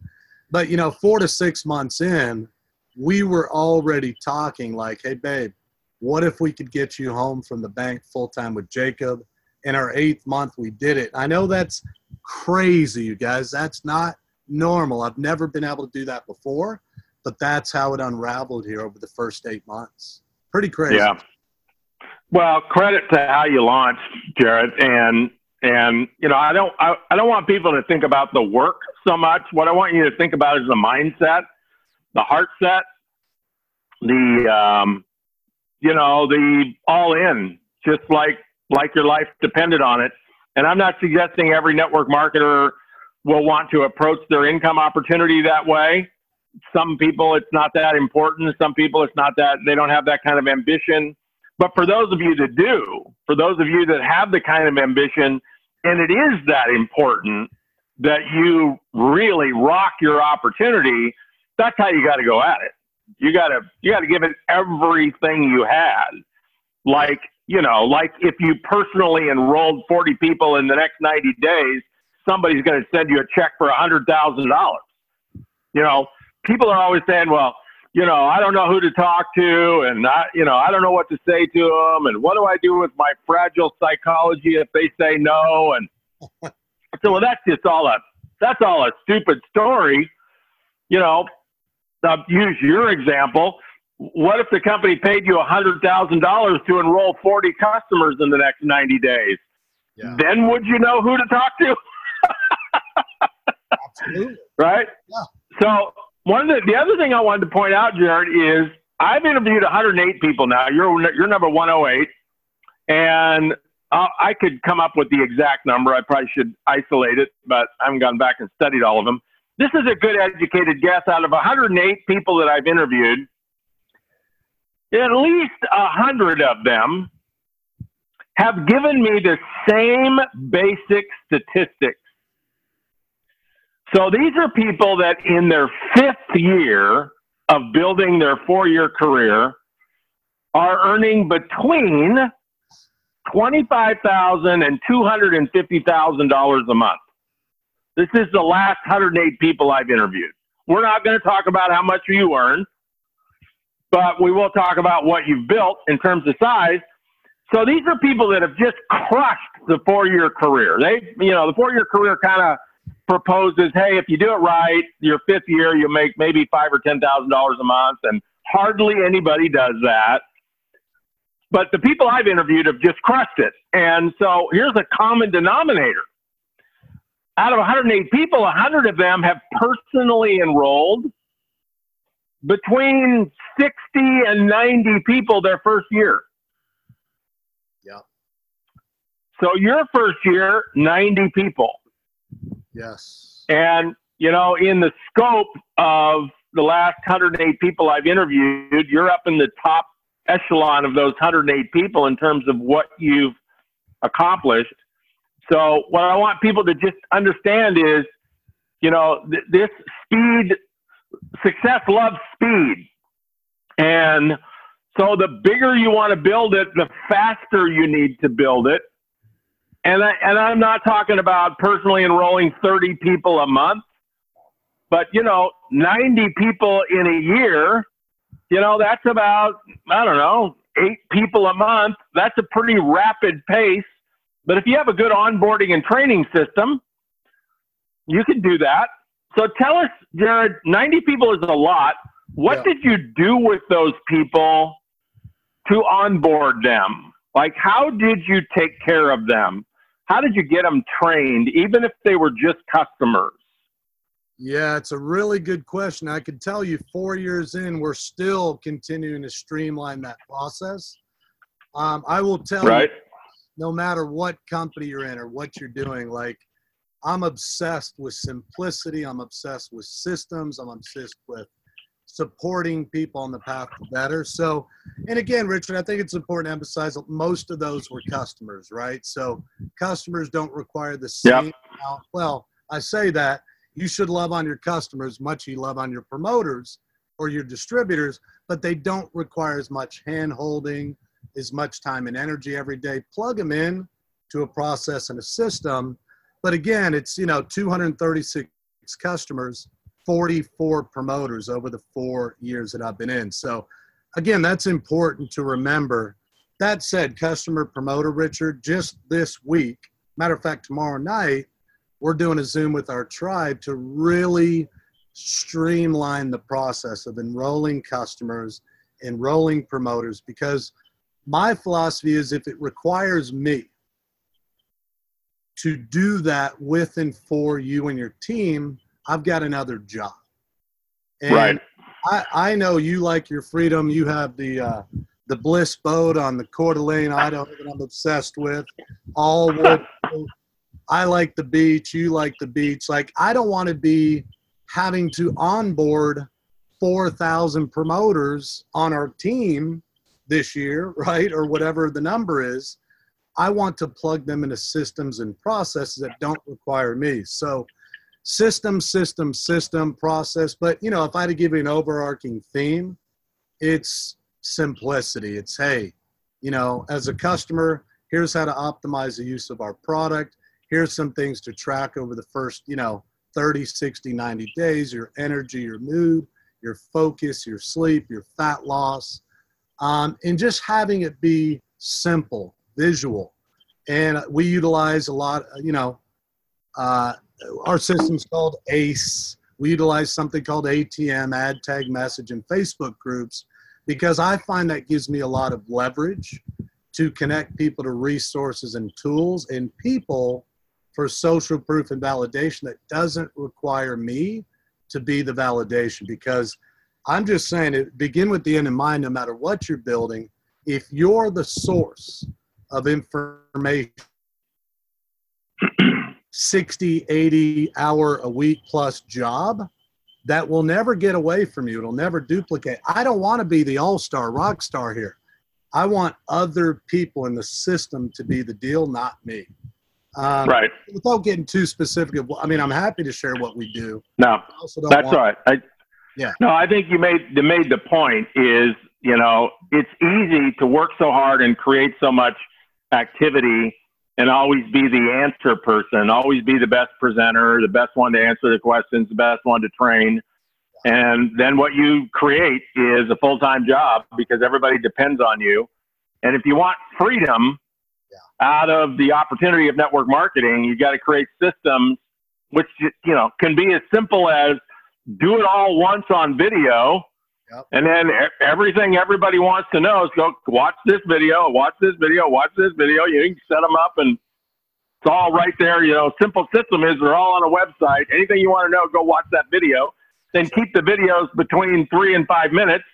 But, you know, four to six months in, we were already talking like, hey, babe, what if we could get you home from the bank full time with Jacob? In our eighth month, we did it. I know that's crazy, you guys. That's not normal. I've never been able to do that before, but that's how it unraveled here over the first eight months. Pretty crazy. Yeah. Well, credit to how you launched, Jared, and and you know I don't I, I don't want people to think about the work so much. What I want you to think about is the mindset, the heart set, the um, you know the all in, just like like your life depended on it. And I'm not suggesting every network marketer will want to approach their income opportunity that way. Some people it's not that important. Some people it's not that they don't have that kind of ambition but for those of you that do, for those of you that have the kind of ambition, and it is that important that you really rock your opportunity, that's how you got to go at it. You got to you got to give it everything you had. Like, you know, like if you personally enrolled 40 people in the next 90 days, somebody's going to send you a check for $100,000. You know, people are always saying, well, you know, I don't know who to talk to, and I, you know, I don't know what to say to them, and what do I do with my fragile psychology if they say no? And so, well, that's just all a that's all a stupid story. You know, I'll use your example. What if the company paid you a hundred thousand dollars to enroll forty customers in the next ninety days? Yeah. Then would you know who to talk to? Absolutely. Right. Yeah. So one of the, the other thing I wanted to point out, Jared, is I've interviewed 108 people now. You're you're number 108, and uh, I could come up with the exact number. I probably should isolate it, but I haven't gone back and studied all of them. This is a good educated guess. Out of 108 people that I've interviewed, at least a hundred of them have given me the same basic statistics so these are people that in their fifth year of building their four year career are earning between $25,000 and $250,000 a month. This is the last 108 people I've interviewed. We're not going to talk about how much you earn, but we will talk about what you've built in terms of size. So these are people that have just crushed the four year career. They, you know, the four year career kind of proposes, hey, if you do it right, your fifth year you'll make maybe five or ten thousand dollars a month, and hardly anybody does that. But the people I've interviewed have just crushed it. And so here's a common denominator. Out of 108 people, 100 of them have personally enrolled between 60 and 90 people their first year. Yeah. So your first year, 90 people. Yes. And, you know, in the scope of the last 108 people I've interviewed, you're up in the top echelon of those 108 people in terms of what you've accomplished. So, what I want people to just understand is, you know, th- this speed, success loves speed. And so, the bigger you want to build it, the faster you need to build it. And, I, and I'm not talking about personally enrolling 30 people a month, but, you know, 90 people in a year, you know, that's about, I don't know, eight people a month. That's a pretty rapid pace. But if you have a good onboarding and training system, you can do that. So tell us, Jared, 90 people is a lot. What yeah. did you do with those people to onboard them? Like, how did you take care of them? How did you get them trained, even if they were just customers? Yeah, it's a really good question. I can tell you, four years in, we're still continuing to streamline that process. Um, I will tell right. you, no matter what company you're in or what you're doing, like I'm obsessed with simplicity. I'm obsessed with systems. I'm obsessed with supporting people on the path to better. So, and again, Richard, I think it's important to emphasize that most of those were customers, right? So, customers don't require the same. Yep. Amount. Well, I say that you should love on your customers much you love on your promoters or your distributors, but they don't require as much hand holding, as much time and energy every day. Plug them in to a process and a system. But again, it's, you know, 236 customers 44 promoters over the four years that I've been in. So, again, that's important to remember. That said, customer promoter Richard, just this week, matter of fact, tomorrow night, we're doing a Zoom with our tribe to really streamline the process of enrolling customers, enrolling promoters, because my philosophy is if it requires me to do that with and for you and your team, I've got another job. And right. I, I know you like your freedom. You have the uh, the Bliss boat on the Coeur d'Alene, Idaho that I'm obsessed with. All wood. I like the beach. You like the beach. Like I don't want to be having to onboard four thousand promoters on our team this year, right, or whatever the number is. I want to plug them into systems and processes that don't require me. So system, system, system, process. But you know, if I had to give you an overarching theme, it's simplicity. It's hey, you know, as a customer, here's how to optimize the use of our product. Here's some things to track over the first, you know, 30, 60, 90 days, your energy, your mood, your focus, your sleep, your fat loss, um, and just having it be simple, visual. And we utilize a lot, you know, uh, our system's called ACE. We utilize something called ATM, ad tag message, and Facebook groups because I find that gives me a lot of leverage to connect people to resources and tools and people for social proof and validation that doesn't require me to be the validation because I'm just saying it begin with the end in mind no matter what you're building if you're the source of information 60, 80 hour a week plus job that will never get away from you. It'll never duplicate. I don't want to be the all star rock star here. I want other people in the system to be the deal, not me. Um, right. Without getting too specific, I mean, I'm happy to share what we do. No, that's all right. I, yeah. No, I think you made the made the point is you know it's easy to work so hard and create so much activity and always be the answer person, always be the best presenter, the best one to answer the questions, the best one to train. And then what you create is a full time job because everybody depends on you. And if you want freedom yeah. out of the opportunity of network marketing, you got to create systems which you know can be as simple as do it all once on video Yep. And then everything everybody wants to know is go watch this video, watch this video, watch this video. You can set them up and it's all right there. You know, simple system is they're all on a website. Anything you want to know, go watch that video. Then keep the videos between three and five minutes.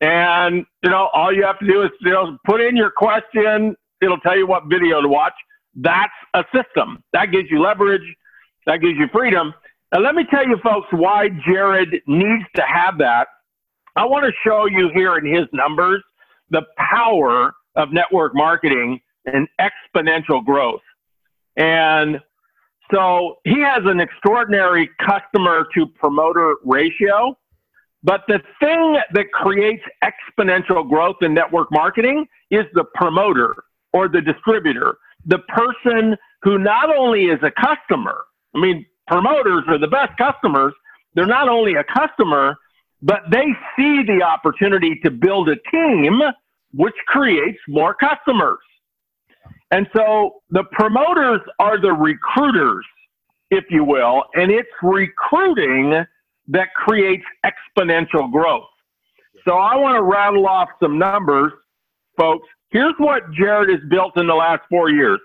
And, you know, all you have to do is, you know, put in your question. It'll tell you what video to watch. That's a system. That gives you leverage. That gives you freedom. And let me tell you folks why Jared needs to have that I want to show you here in his numbers the power of network marketing and exponential growth. And so he has an extraordinary customer to promoter ratio. But the thing that creates exponential growth in network marketing is the promoter or the distributor, the person who not only is a customer, I mean, promoters are the best customers. They're not only a customer, but they see the opportunity to build a team which creates more customers. And so the promoters are the recruiters, if you will, and it's recruiting that creates exponential growth. So I want to rattle off some numbers, folks. Here's what Jared has built in the last four years.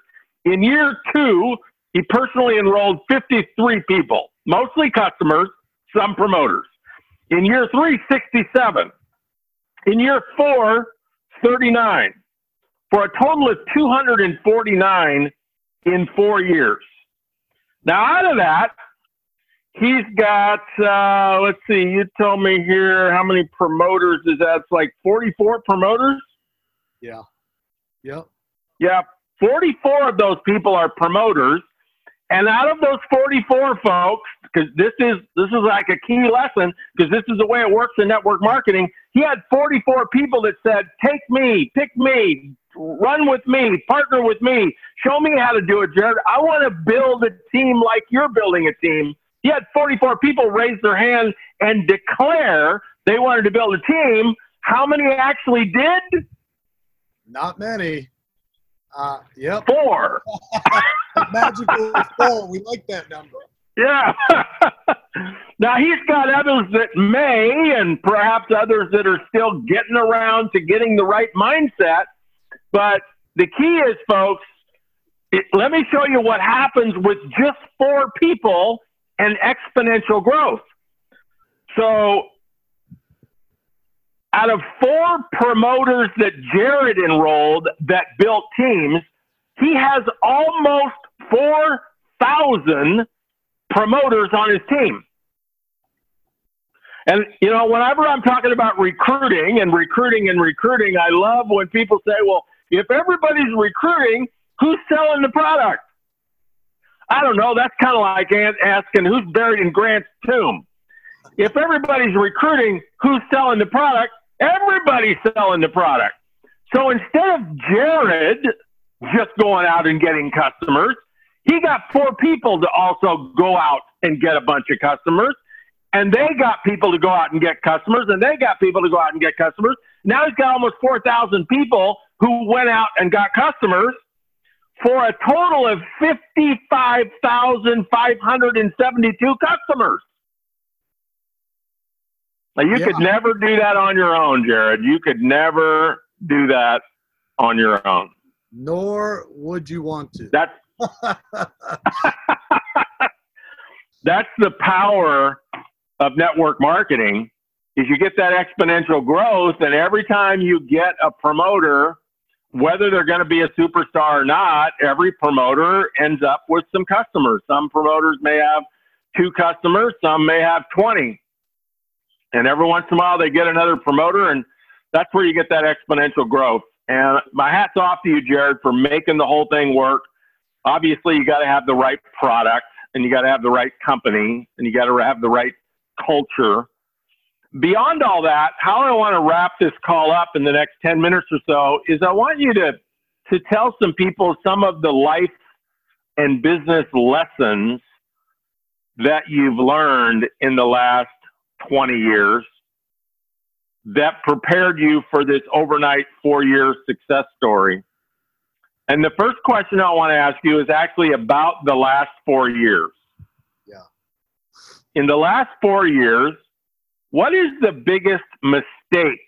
In year two, he personally enrolled 53 people. mostly customers, some promoters. In year three, 67. In year four, 39. For a total of 249 in four years. Now, out of that, he's got, uh, let's see, you tell me here how many promoters is that? It's like 44 promoters? Yeah. Yep. Yeah. 44 of those people are promoters. And out of those 44 folks, because this is this is like a key lesson, because this is the way it works in network marketing. He had 44 people that said, "Take me, pick me, run with me, partner with me, show me how to do it, Jared. I want to build a team like you're building a team." He had 44 people raise their hand and declare they wanted to build a team. How many actually did? Not many. Uh, yep. Four. Magical four. We like that number. Yeah. now he's got others that may, and perhaps others that are still getting around to getting the right mindset. But the key is, folks, it, let me show you what happens with just four people and exponential growth. So, out of four promoters that Jared enrolled that built teams, he has almost 4,000 promoters on his team. And, you know, whenever I'm talking about recruiting and recruiting and recruiting, I love when people say, well, if everybody's recruiting, who's selling the product? I don't know. That's kind of like asking who's buried in Grant's tomb. If everybody's recruiting, who's selling the product? Everybody's selling the product. So instead of Jared just going out and getting customers, he got four people to also go out and get a bunch of customers. And they got people to go out and get customers, and they got people to go out and get customers. Now he's got almost 4,000 people who went out and got customers for a total of 55,572 customers. Now, you yeah. could never do that on your own, Jared. You could never do that on your own. Nor would you want to. That's that's the power of network marketing is you get that exponential growth and every time you get a promoter whether they're going to be a superstar or not every promoter ends up with some customers some promoters may have two customers some may have 20 and every once in a while they get another promoter and that's where you get that exponential growth and my hat's off to you jared for making the whole thing work obviously you got to have the right product and you got to have the right company and you got to have the right culture. Beyond all that, how I want to wrap this call up in the next 10 minutes or so is I want you to, to tell some people some of the life and business lessons that you've learned in the last 20 years that prepared you for this overnight four year success story. And the first question I want to ask you is actually about the last four years. Yeah. In the last four years, what is the biggest mistake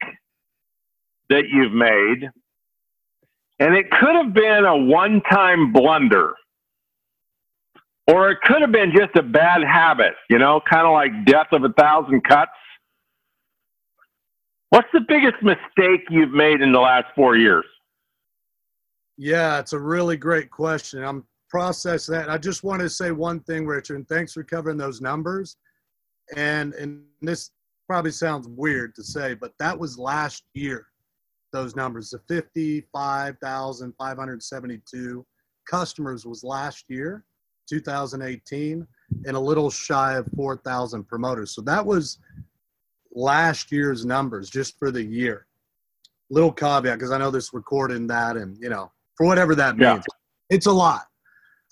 that you've made? And it could have been a one time blunder, or it could have been just a bad habit, you know, kind of like death of a thousand cuts. What's the biggest mistake you've made in the last four years? Yeah, it's a really great question. I'm processing that. I just want to say one thing, Richard, and thanks for covering those numbers. And and this probably sounds weird to say, but that was last year. Those numbers, the 55,572 customers was last year, 2018, and a little shy of 4,000 promoters. So that was last year's numbers just for the year. Little caveat because I know this recording that, and you know, for whatever that means. Yeah. It's a lot.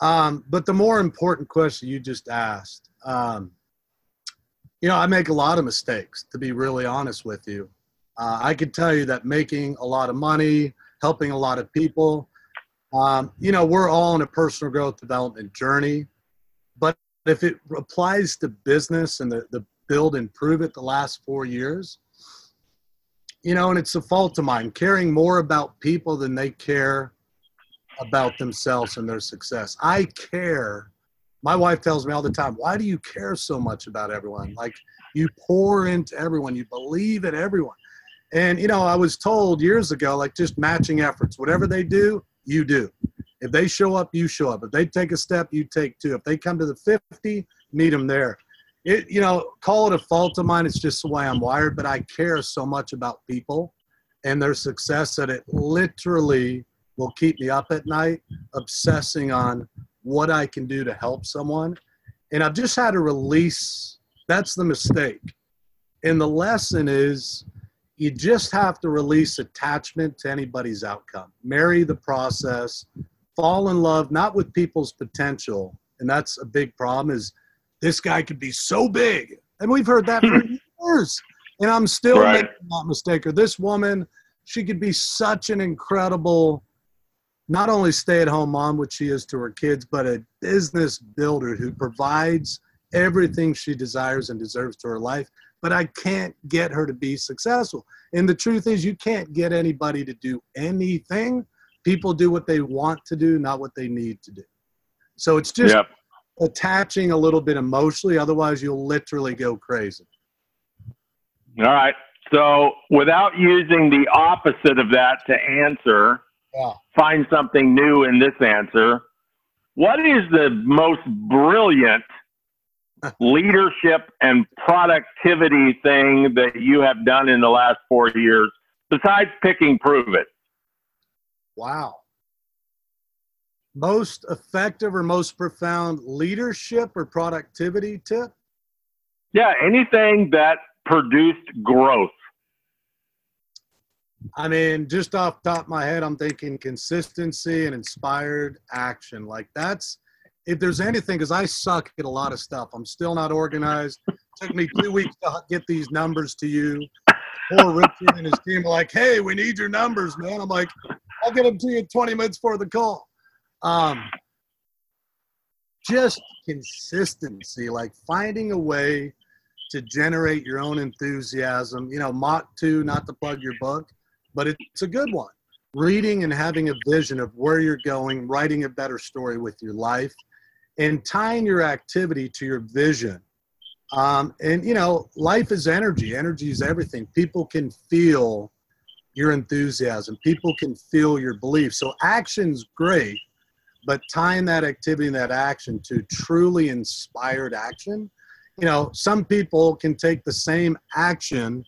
Um, but the more important question you just asked, um, you know, I make a lot of mistakes, to be really honest with you. Uh, I could tell you that making a lot of money, helping a lot of people, um, you know, we're all on a personal growth development journey. But if it applies to business and the, the build and Pruvit the last four years, you know, and it's a fault of mine, caring more about people than they care about themselves and their success. I care. my wife tells me all the time, why do you care so much about everyone? Like you pour into everyone, you believe in everyone. And, you know, I was told years ago, like just matching efforts, whatever they do, you do. If they show up, you show up. If they take a step, you take two. If they come to the 50, meet them there. It, you know, call it a fault of mine. It's just the way I'm wired, but I care so much about people and their success that it literally will keep me up at night obsessing on what I can do to help someone. And I've just had to release that's the mistake. And the lesson is you just have to release attachment to anybody's outcome. Marry the process, fall in love not with people's potential. And that's a big problem is this guy could be so big. And we've heard that for years. And I'm still right. making that mistake. Or this woman, she could be such an incredible not only stay at home mom, which she is to her kids, but a business builder who provides everything she desires and deserves to her life. But I can't get her to be successful. And the truth is, you can't get anybody to do anything. People do what they want to do, not what they need to do. So it's just yep. attaching a little bit emotionally. Otherwise, you'll literally go crazy. All right. So without using the opposite of that to answer, yeah. find something new in this answer. What is the most brilliant leadership and productivity thing that you have done in the last four years besides picking Pruvit? Wow. Most effective or most profound leadership or productivity tip? Yeah, anything that produced growth. I mean, just off top of my head, I'm thinking consistency and inspired action. Like that's if there's anything, because I suck at a lot of stuff. I'm still not organized. It took me two weeks to get these numbers to you. Poor Richard and his team are like, "Hey, we need your numbers, man." I'm like, "I'll get them to you 20 minutes for the call." Um, just consistency, like finding a way to generate your own enthusiasm. You know, Mach 2, not to plug your book, but it's a good one. Reading and having a vision of where you're going, writing a better story with your life, and tying your activity to your vision. Um, and, you know, life is energy, energy is everything. People can feel your enthusiasm, people can feel your belief. So, action's great, but tying that activity and that action to truly inspired action. You know, some people can take the same action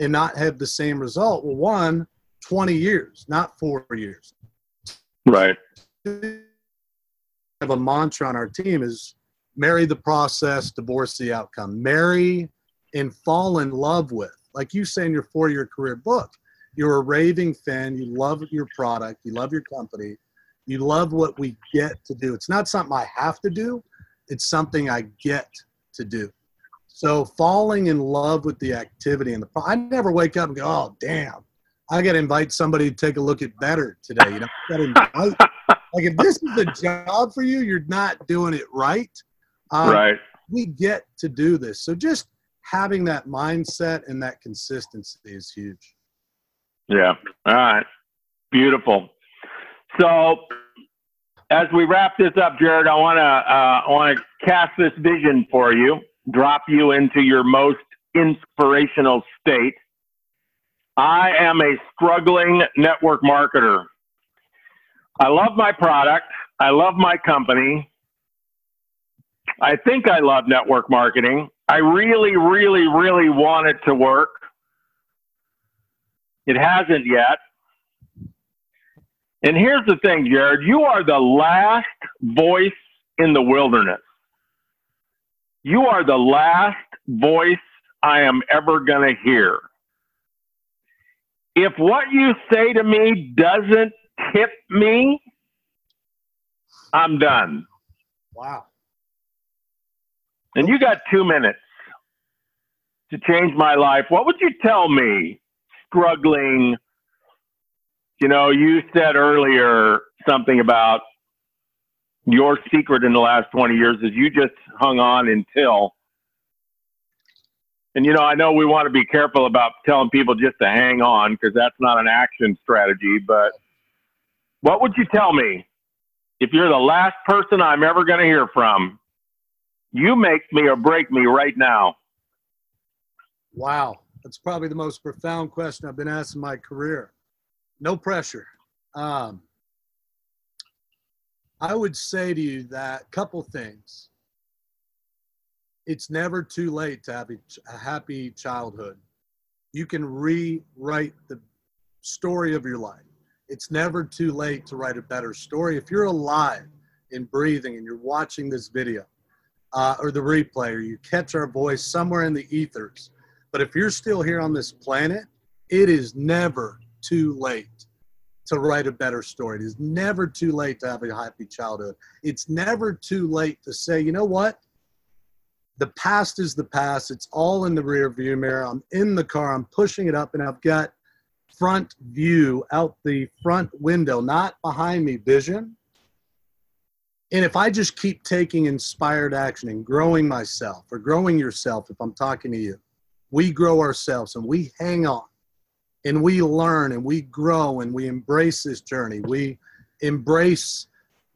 and not have the same result. Well, one, 20 years, not four years. Right. Have a mantra on our team is marry the process, divorce the outcome. Marry and fall in love with. Like you say in your four year career book, you're a raving fan. You love your product. You love your company. You love what we get to do. It's not something I have to do, it's something I get to do. So falling in love with the activity and the I never wake up and go, oh damn, I got to invite somebody to take a look at better today. You know, invite, like if this is a job for you, you're not doing it right. Um, right. We get to do this, so just having that mindset and that consistency is huge. Yeah. All right. Beautiful. So as we wrap this up, Jared, I want to uh, I want to cast this vision for you drop you into your most inspirational state. I am a struggling network marketer. I love my product. I love my company. I think I love network marketing. I really, really, really want it to work. It hasn't yet. And here's the thing, Jared you are the last voice in the wilderness. You are the last voice I am ever going to hear. If what you say to me doesn't tip me, I'm done. Wow. And you got two minutes to change my life. What would you tell me struggling? You know, you said earlier something about your secret in the last 20 years is you just hung on until and you know i know we want to be careful about telling people just to hang on because that's not an action strategy but what would you tell me if you're the last person i'm ever going to hear from You make me or break me right now. Wow. That's probably the most profound question I've been asked in my career. No pressure. Um, I would say to you that a couple things. It's never too late to have a happy childhood. You can rewrite the story of your life. It's never too late to write a better story. If you're alive and breathing and you're watching this video uh, or the replay or you catch our voice somewhere in the ethers, but if you're still here on this planet, it is never too late to write a better story. It is never too late to have a happy childhood. It's never too late to say, you know what? The past is the past. It's all in the rear view mirror. I'm in the car. I'm pushing it up, and I've got front view out the front window, not behind me vision. And if I just keep taking inspired action and growing myself or growing yourself, if I'm talking to you, we grow ourselves and we hang on and we learn and we grow and we embrace this journey. We embrace,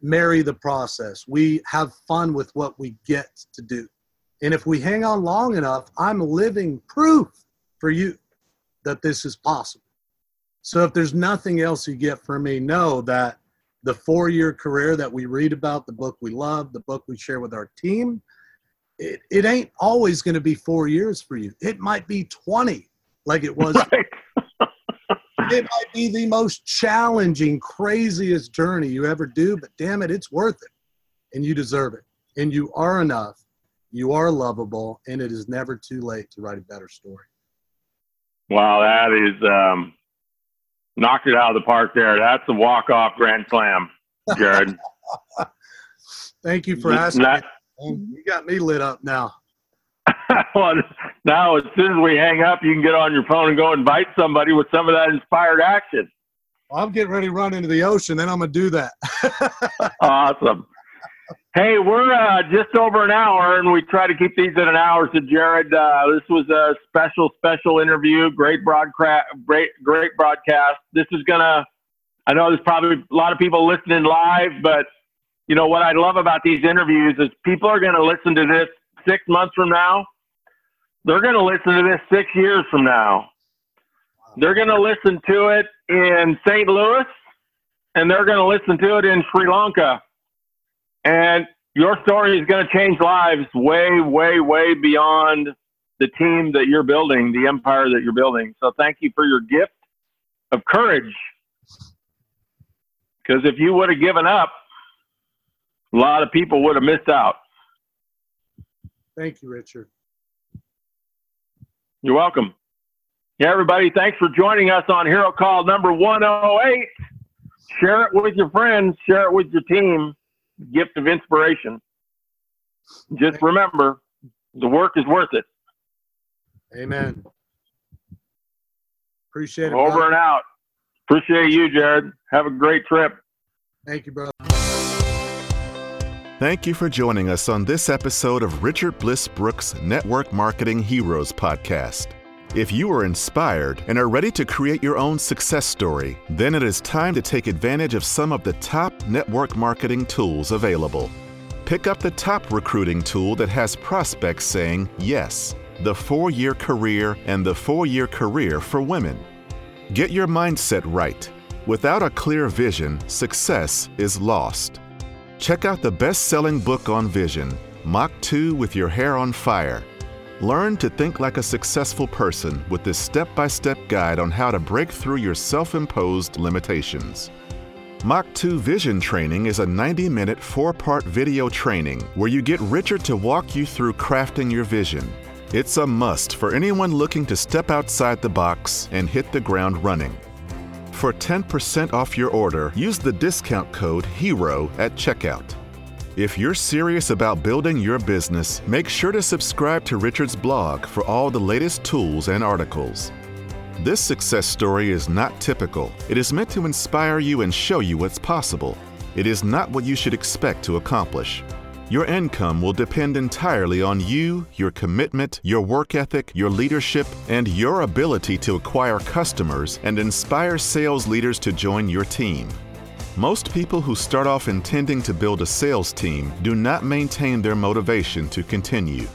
marry the process. We have fun with what we get to do. And if we hang on long enough, I'm living proof for you that this is possible. So if there's nothing else you get from me, know that the four year career that we read about, the book we love, the book we share with our team, it, it ain't always going to be four years for you. It might be 20 like it was right it might be the most challenging, craziest journey you ever do, but damn it, it's worth it. And you deserve it. And you are enough. You are lovable, and it is never too late to write a better story. Wow, that is um, knocked it out of the park there. That's a walk off grand slam, Jared. Thank you for asking. Not, you got me lit up now. well, now as soon as we hang up, you can get on your phone and go invite somebody with some of that inspired action. Well, I'm getting ready to run into the ocean, then I'm gonna do that. awesome. Hey, we're uh, just over an hour, and we try to keep these at an hour. So, Jared, uh, this was a special, special interview. Great broadcast. Great, great broadcast. This is gonna. I know there's probably a lot of people listening live, but you know what I love about these interviews is people are going to listen to this six months from now they're going to listen to this six years from now. They're going to listen to it in St. Louis and they're going to listen to it in Sri Lanka. And your story is going to change lives way, way, way beyond the team that you're building, the empire that you're building. So thank you for your gift of courage. Because if you would have given up, a lot of people would have missed out. Thank you, Richard. You're welcome. Yeah, everybody, thanks for joining us on Hero Call number 108. Share it with your friends, share it with your team. Gift of inspiration. Just remember, the work is worth it. Amen. Appreciate it. Over brother. and out. Appreciate you, Jared. Have a great trip. Thank you, brother. Thank you for joining us on this episode of Richard Bliss Brooke's Network Marketing Heroes podcast. If you are inspired and are ready to create your own success story, then it is time to take advantage of some of the top network marketing tools available. Pick up the top recruiting tool that has prospects saying yes, the four year career and the four year career for women. Get your mindset right. Without a clear vision, success is lost. Check out the best selling book on vision, Mach 2 with Your Hair on Fire. Learn to think like a successful person with this step by step guide on how to break through your self imposed limitations. Mach 2 Vision Training is a 90 minute, four part video training where you get Richard to walk you through crafting your vision. It's a must for anyone looking to step outside the box and hit the ground running. For 10% off your order, use the discount code HERO at checkout. If you're serious about building your business, make sure to subscribe to Richard's blog for all the latest tools and articles. This success story is not typical. It is meant to inspire you and show you what's possible. It is not what you should expect to accomplish. Your income will depend entirely on you, your commitment, your work ethic, your leadership, and your ability to acquire customers and inspire sales leaders to join your team. Most people who start off intending to build a sales team do not maintain their motivation to continue.